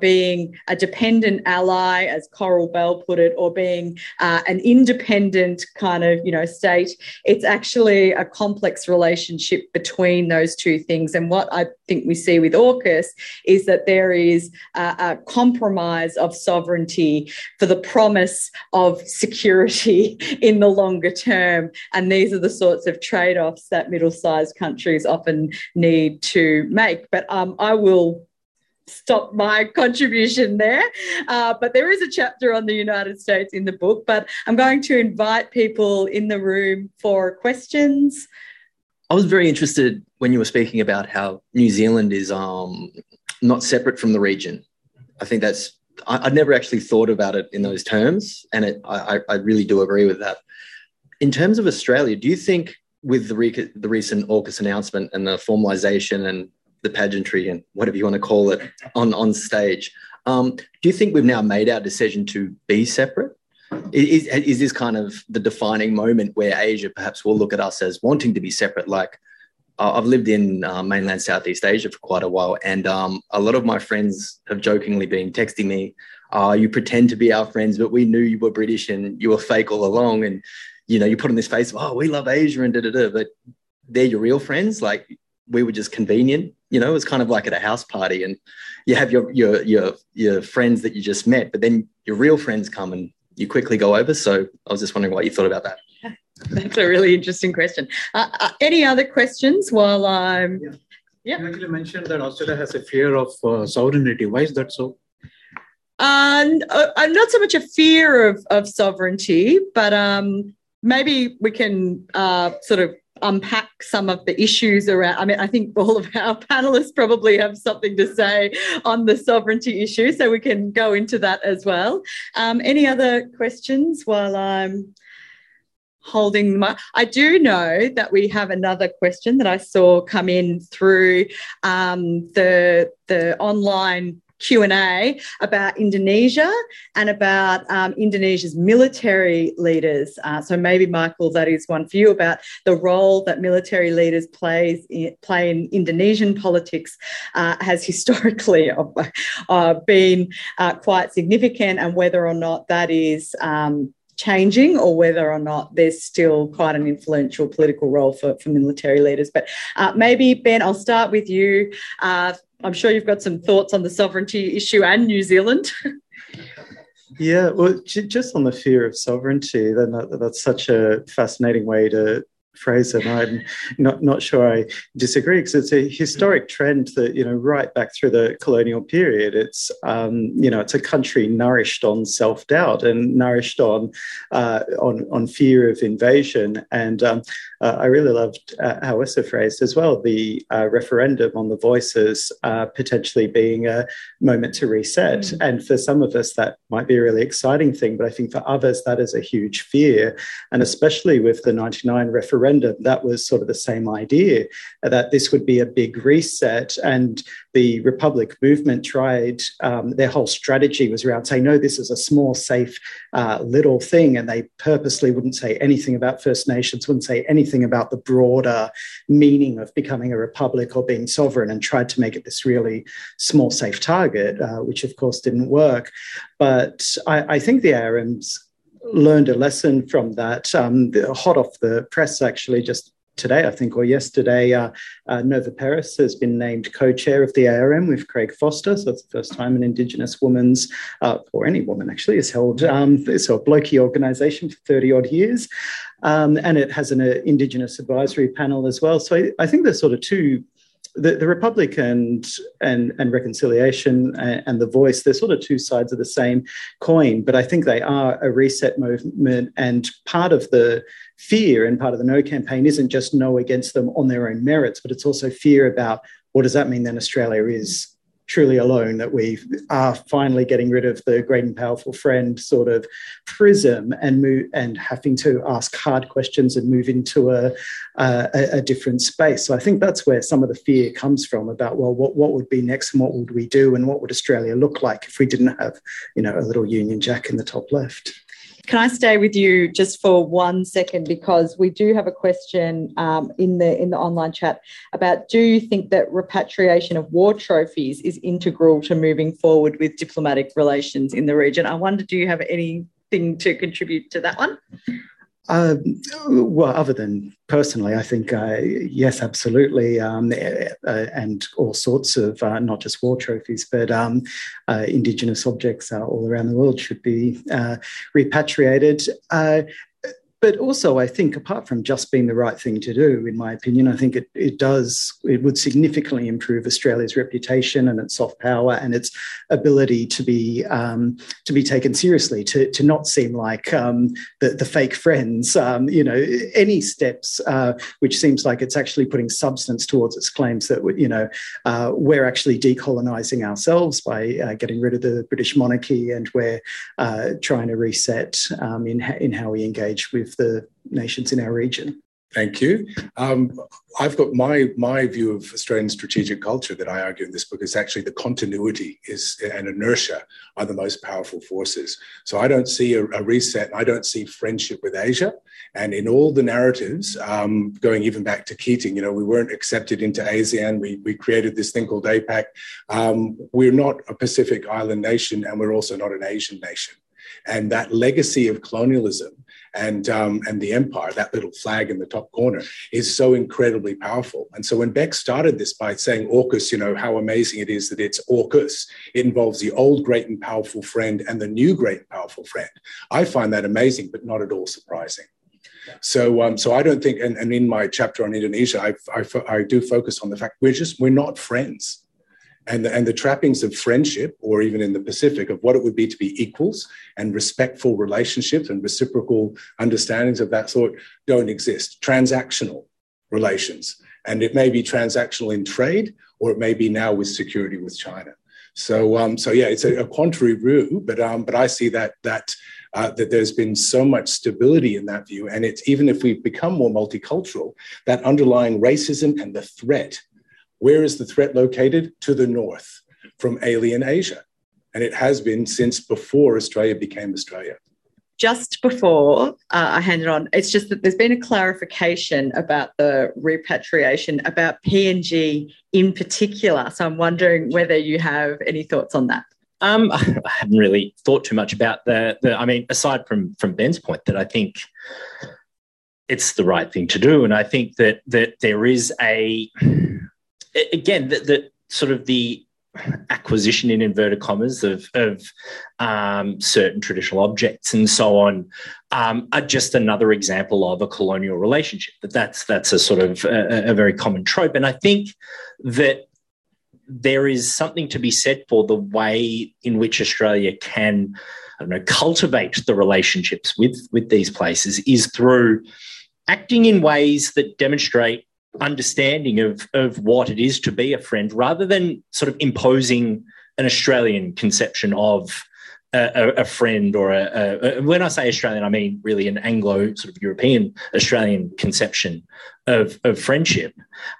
being being a dependent ally, as Coral Bell put it, or being uh, an independent kind of, you know, state. It's actually a complex relationship between those two things. And what I think we see with AUKUS is that there is a, a compromise of sovereignty for the promise of security in the longer term. And these are the sorts of trade offs that middle sized countries often need to make. But um, I will stop my contribution there. Uh, but there is a chapter on the United States in the book. But I'm going to invite people in the room for questions. I was very interested when you were speaking about how New Zealand is um, not separate from the region. I think that's, I, would never actually thought about it in those terms. And it, I, I really do agree with that. In terms of Australia, do you think with the, the recent AUKUS announcement and the formalisation and the pageantry and whatever you want to call it on on stage. Um, do you think we've now made our decision to be separate? Is, is this kind of the defining moment where Asia perhaps will look at us as wanting to be separate? Like I've lived in uh, mainland Southeast Asia for quite a while, and um, a lot of my friends have jokingly been texting me, uh, "You pretend to be our friends, but we knew you were British and you were fake all along." And you know, you put on this face of, "Oh, we love Asia," and da da da, but they're your real friends. Like we were just convenient. You know, it was kind of like at a house party, and you have your your your your friends that you just met, but then your real friends come and you quickly go over. So I was just wondering what you thought about that. That's a really interesting question. Uh, uh, any other questions while I'm? Yeah. yeah. You actually mentioned that Australia has a fear of uh, sovereignty. Why is that so? And uh, uh, not so much a fear of, of sovereignty, but um, maybe we can uh, sort of unpack some of the issues around. I mean, I think all of our panelists probably have something to say on the sovereignty issue, so we can go into that as well. Um, any other questions while I'm holding I do know that we have another question that I saw come in through um, the the online Q&A about Indonesia and about um, Indonesia's military leaders. Uh, so maybe, Michael, that is one for you about the role that military leaders plays in, play in Indonesian politics uh, has historically uh, been uh, quite significant and whether or not that is um, changing or whether or not there's still quite an influential political role for, for military leaders. But uh, maybe, Ben, I'll start with you. Uh, I'm sure you've got some thoughts on the sovereignty issue and New Zealand. yeah, well, just on the fear of sovereignty, then that, that's such a fascinating way to phrase it. I'm not not sure I disagree because it's a historic trend that you know right back through the colonial period. It's um, you know it's a country nourished on self doubt and nourished on uh, on on fear of invasion. And um, uh, I really loved uh, how Wesa phrased as well the uh, referendum on the voices uh, potentially being a moment to reset. Mm. And for some of us that might be a really exciting thing, but I think for others that is a huge fear, and especially with the 99 referendum referendum, that was sort of the same idea that this would be a big reset. And the Republic movement tried, um, their whole strategy was around saying, no, this is a small, safe uh, little thing. And they purposely wouldn't say anything about First Nations, wouldn't say anything about the broader meaning of becoming a republic or being sovereign, and tried to make it this really small, safe target, uh, which of course didn't work. But I, I think the ARM's learned a lesson from that. Um, hot off the press, actually, just today, I think, or yesterday, uh, uh, Nova Peris has been named co-chair of the ARM with Craig Foster. So it's the first time an Indigenous woman's, uh, or any woman actually, has held um, this sort blokey organisation for 30 odd years. Um, and it has an uh, Indigenous advisory panel as well. So I, I think there's sort of two the, the Republic and, and, and reconciliation and, and, the voice, they're sort of two sides of the same coin, but I think they are a reset movement. And part of the fear and part of the no campaign isn't just no against them on their own merits, but it's also fear about what does that mean then Australia is truly alone that we are finally getting rid of the great and powerful friend sort of prism and move and having to ask hard questions and move into a, a, a, different space. So I think that's where some of the fear comes from about well, what what would be next and what would we do and what would Australia look like if we didn't have you know a little Union Jack in the top left. Can I stay with you just for one second because we do have a question um, in the in the online chat about do you think that repatriation of war trophies is integral to moving forward with diplomatic relations in the region? I wonder, do you have anything to contribute to that one? Um, well, other than personally, I think uh, yes, absolutely, um, uh, and all sorts of uh, not just war trophies, but um, uh, Indigenous objects all around the world should be uh, repatriated. But also I think apart from just being the right thing to do, in my opinion, I think it, it does, it would significantly improve Australia's reputation and its soft power and its ability to be um, to be taken seriously, to, to not seem like um, the, the fake friends. Um, you know, any steps uh, which seems like it's actually putting substance towards its claims that you know uh, we're actually decolonising ourselves by uh, getting rid of the British monarchy and we're uh, trying to reset um, in in how we engage with the nations in our region. Thank you. Um, I've got my my view of Australian strategic culture that I argue in this book is actually the continuity is and inertia are the most powerful forces. So I don't see a, a reset. I don't see friendship with Asia. And in all the narratives, um, going even back to Keating, you know, we weren't accepted into ASEAN. We we created this thing called APEC. Um, we're not a Pacific Island nation, and we're also not an Asian nation. And that legacy of colonialism and um, and the empire, that little flag in the top corner, is so incredibly powerful. And so when Bec started this by saying AUKUS, you know how amazing it is that it's AUKUS. It involves the old great and powerful friend and the new great and powerful friend. I find that amazing, but not at all surprising. So, um, so I don't think, and, and in my chapter on Indonesia, I, I, I do focus on the fact we're just we're not friends and the, and the trappings of friendship, or even in the Pacific, of what it would be to be equals and respectful relationships and reciprocal understandings of that sort don't exist. Transactional relations. And it may be transactional in trade, or it may be now with security with China. So, um, so yeah, it's a, a contrary view, but um, but I see that that uh, that there's been so much stability in that view, and it's even if we've become more multicultural, that underlying racism and the threat where is the threat located? To the north from alien Asia. And it has been since before Australia became Australia. Just before uh, I hand it on, it's just that there's been a clarification about the repatriation, about PNG in particular. So I'm wondering whether you have any thoughts on that. Um, I haven't really thought too much about the, the. I mean, aside from from Ben's point, that I think it's the right thing to do, and I think that that there is a again, the, the sort of the acquisition in inverted commas of, of um, certain traditional objects and so on um, are just another example of a colonial relationship. That that's that's a sort of a, a, very common trope, and I think that there is something to be said for the way in which Australia can, I don't know, cultivate the relationships with with these places is through acting in ways that demonstrate understanding of of what it is to be a friend, rather than sort of imposing an Australian conception of a, a friend or a, a, when I say Australian, I mean really an Anglo sort of European Australian conception of, of friendship,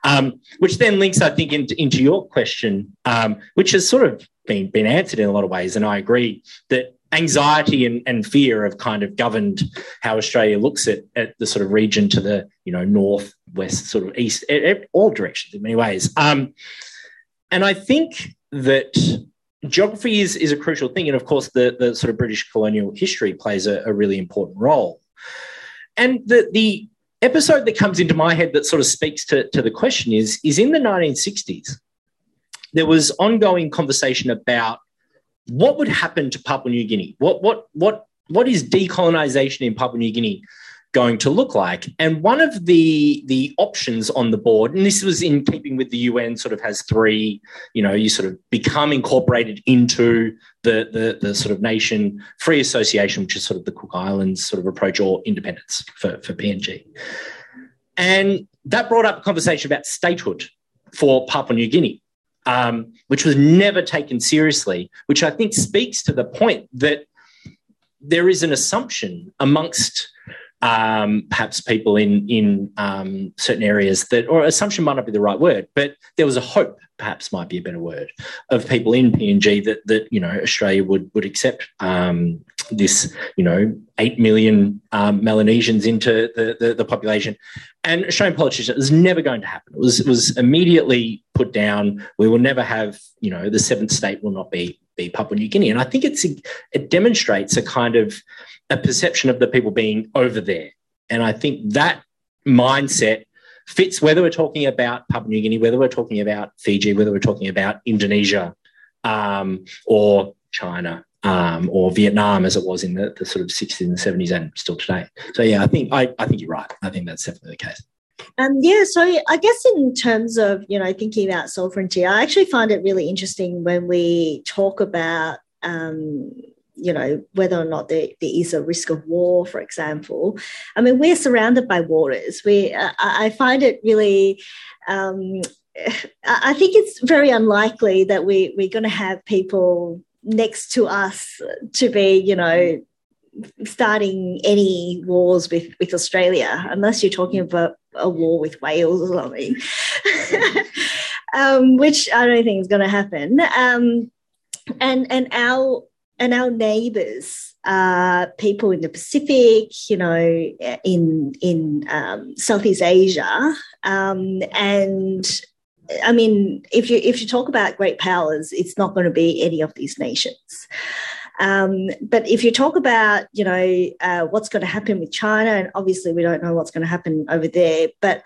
um, which then links, I think, into, into your question, um, which has sort of been been answered in a lot of ways, and I agree that anxiety and, and fear have kind of governed how Australia looks at, at the sort of region to the you know north, west, sort of east, all directions in many ways. Um, and I think that geography is, is a crucial thing, and of course the the sort of British colonial history plays a, a really important role. And the the episode that comes into my head that sort of speaks to, to the question is is in the 1960s there was ongoing conversation about what would happen to Papua New Guinea? What what what what is decolonization in Papua New Guinea going to look like. And one of the the options on the board, and this was in keeping with the UN, sort of has three, you know, you sort of become incorporated into the the, the sort of nation free association, which is sort of the Cook Islands sort of approach or independence for, for PNG. And that brought up a conversation about statehood for Papua New Guinea. Um, which was never taken seriously, which I think speaks to the point that there is an assumption amongst um, perhaps people in in um, certain areas that, or assumption might not be the right word, but there was a hope, perhaps might be a better word, of people in PNG that that you know Australia would would accept um, this, you know, eight million um, Melanesians into the, the, the population, and Australian politicians it was never going to happen. It was it was immediately put down. We will never have, you know, the seventh state will not be be Papua New Guinea, and I think it's it demonstrates a kind of a perception of the people being over there. And I think that mindset fits whether we're talking about Papua New Guinea, whether we're talking about Fiji, whether we're talking about Indonesia um, or China um, or Vietnam, as it was in the, the, sort of 60s and 70s and still today. So yeah, I think I, I think you're right. I think that's definitely the case. Um, yeah, so I guess in terms of you know thinking about sovereignty, I actually find it really interesting when we talk about um, you know, whether or not there, there is a risk of war, for example. I mean, we're surrounded by waters. We, uh, I find it really, um, I think it's very unlikely that we, we're going to have people next to us to be, you know, starting any wars with, with Australia, unless you're talking about a war with Wales or something, um, which I don't think is going to happen. Um, and and our and our neighbours are people in the Pacific, you know, in in um, Southeast Asia, um, and I mean, if you if you talk about great powers, it's not going to be any of these nations. Um, but if you talk about, you know, uh, what's going to happen with China, and obviously we don't know what's going to happen over there, but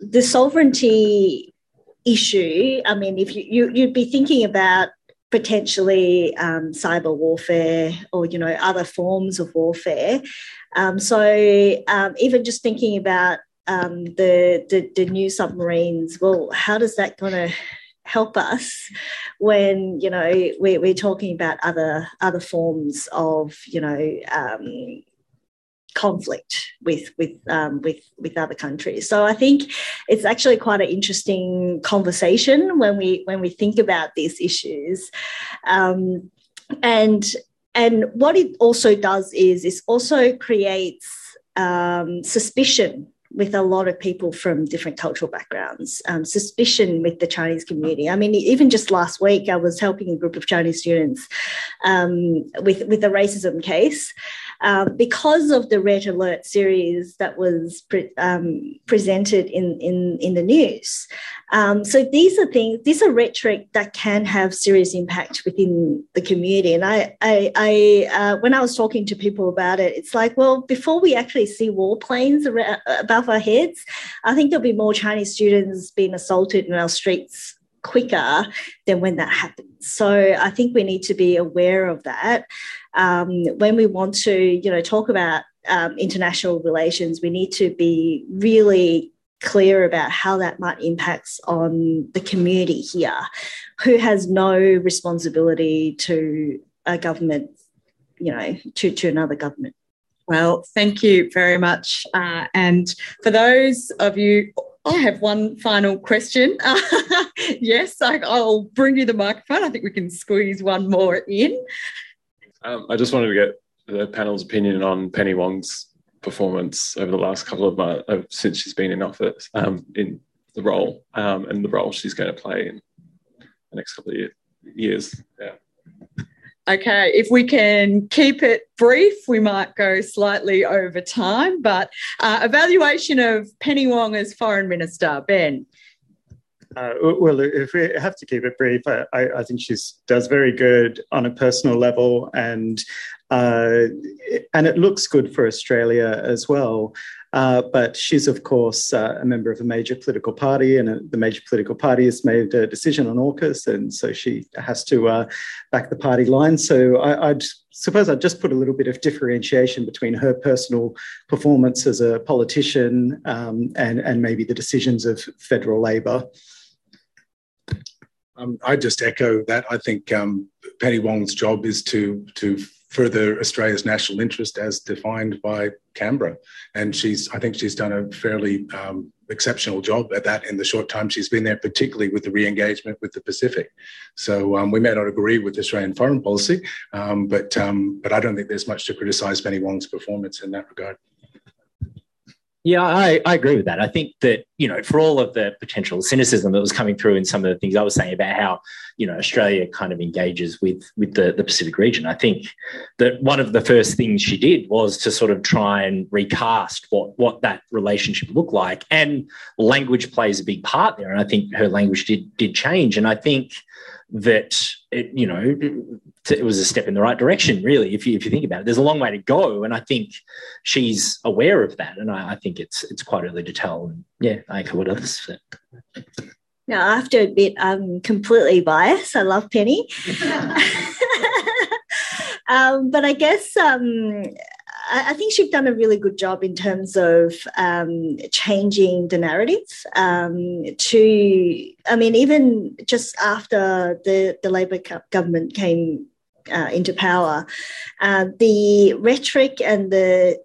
the sovereignty issue. I mean, if you, you you'd be thinking about potentially um, cyber warfare or you know other forms of warfare. Um, so um, even just thinking about um, the, the, the new submarines, well, how does that going to help us when you know we're, we're talking about other other forms of you know um, conflict with with um, with with other countries. So I think it's actually quite an interesting conversation when we when we think about these issues, um, and and what it also does is it also creates um, suspicion with a lot of people from different cultural backgrounds, um, suspicion with the Chinese community. I mean, even just last week, I was helping a group of Chinese students um, with with a racism case, um, because of the red alert series that was pre- um, presented in, in, in the news. Um, so these are things, these are rhetoric that can have serious impact within the community. And I, I, I uh, when I was talking to people about it, it's like, well, before we actually see warplanes above our heads, I think there'll be more Chinese students being assaulted in our streets quicker than when that happens. So I think we need to be aware of that um, when we want to, you know, talk about um, international relations, we need to be really clear about how that might impacts on the community here, who has no responsibility to a government, you know, to, to another government. Well, thank you very much. Uh, and for those of you, I have one final question. yes, I, will bring you the microphone. I think we can squeeze one more in. Um, I just wanted to get the panel's opinion on Penny Wong's performance over the last couple of months uh, since she's been in office um, in the role um, and the role she's going to play in the next couple of year, years. Yeah. Okay, if we can keep it brief, we might go slightly over time. But uh, evaluation of Penny Wong as Foreign Minister, Ben. Uh, well, if we have to keep it brief, I, I, think she does very good on a personal level, and uh, and it looks good for Australia as well. Uh, but she's, of course, uh, a member of a major political party, and uh, the major political party has made a decision on AUKUS, and so she has to uh, back the party line. So I, would suppose I'd just put a little bit of differentiation between her personal performance as a politician um, and, and maybe the decisions of federal Labor. Um, I just echo that. I think um, Penny Wong's job is to to further Australia's national interest as defined by Canberra, and she's I think she's done a fairly um, exceptional job at that in the short time she's been there, particularly with the re-engagement with the Pacific. So um, we may not agree with Australian foreign policy, um, but um, but I don't think there's much to criticise Penny Wong's performance in that regard. Yeah, I, I agree with that. I think that, you know, for all of the potential cynicism that was coming through in some of the things I was saying about how, you know, Australia kind of engages with with the, the Pacific region, I think that one of the first things she did was to sort of try and recast what what that relationship looked like. And language plays a big part there. And I think her language did did change. And I think that it, you know, it was a step in the right direction, really. If you if you think about it, there's a long way to go, and I think she's aware of that, and I, I think it's it's quite early to tell. And yeah, I echo what others said. Now, I have to admit, I'm completely biased. I love Penny. um, but I guess um, I, think she's done a really good job in terms of um, changing the narrative um, to, I mean, even just after the, the Labor government came uh, into power, uh, the rhetoric and the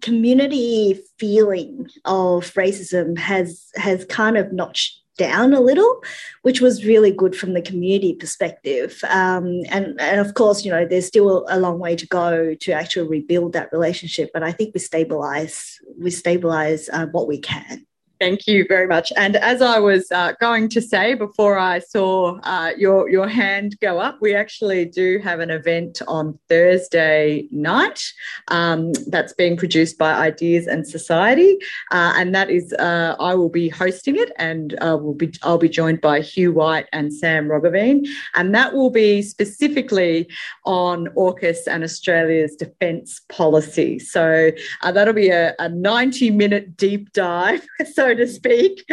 community feeling of racism has has kind of notched down a little, which was really good from the community perspective. Um, and, and of course, you know, there's still a long way to go to actually rebuild that relationship. But I think we stabilize we stabilize uh, what we can. Thank you very much. And as I was uh, going to say before I saw uh, your your hand go up, we actually do have an event on Thursday night um, that's being produced by Ideas and Society, uh, and that is uh, I will be hosting it, and uh, will be I'll be joined by Hugh White and Sam Roggeveen, and that will be specifically on AUKUS and Australia's defence policy. So uh, that'll be a, a ninety minute deep dive. So to speak.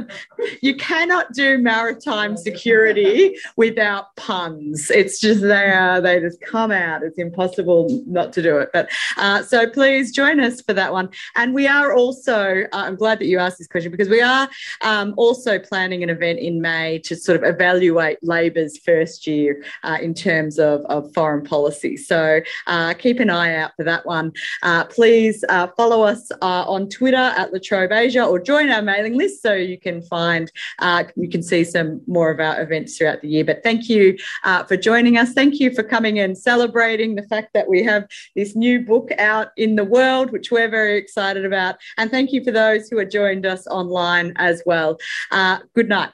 you cannot do maritime security without puns. It's just they are, they just come out. It's impossible not to do it. But uh, so please join us for that one. And we are also, uh, I'm glad that you asked this question because we are um, also planning an event in May to sort of evaluate Labor's first year uh, in terms of, of foreign policy. So uh, keep an eye out for that one. Uh, please uh, follow us on Twitter at La Trobe Asia or join our mailing list so you can find, uh, you can see some more of our events throughout the year. But thank you uh, for joining us. Thank you for coming and celebrating the fact that we have this new book out in the world, which we're very excited about. And thank you for those who have joined us online as well. Uh, good night.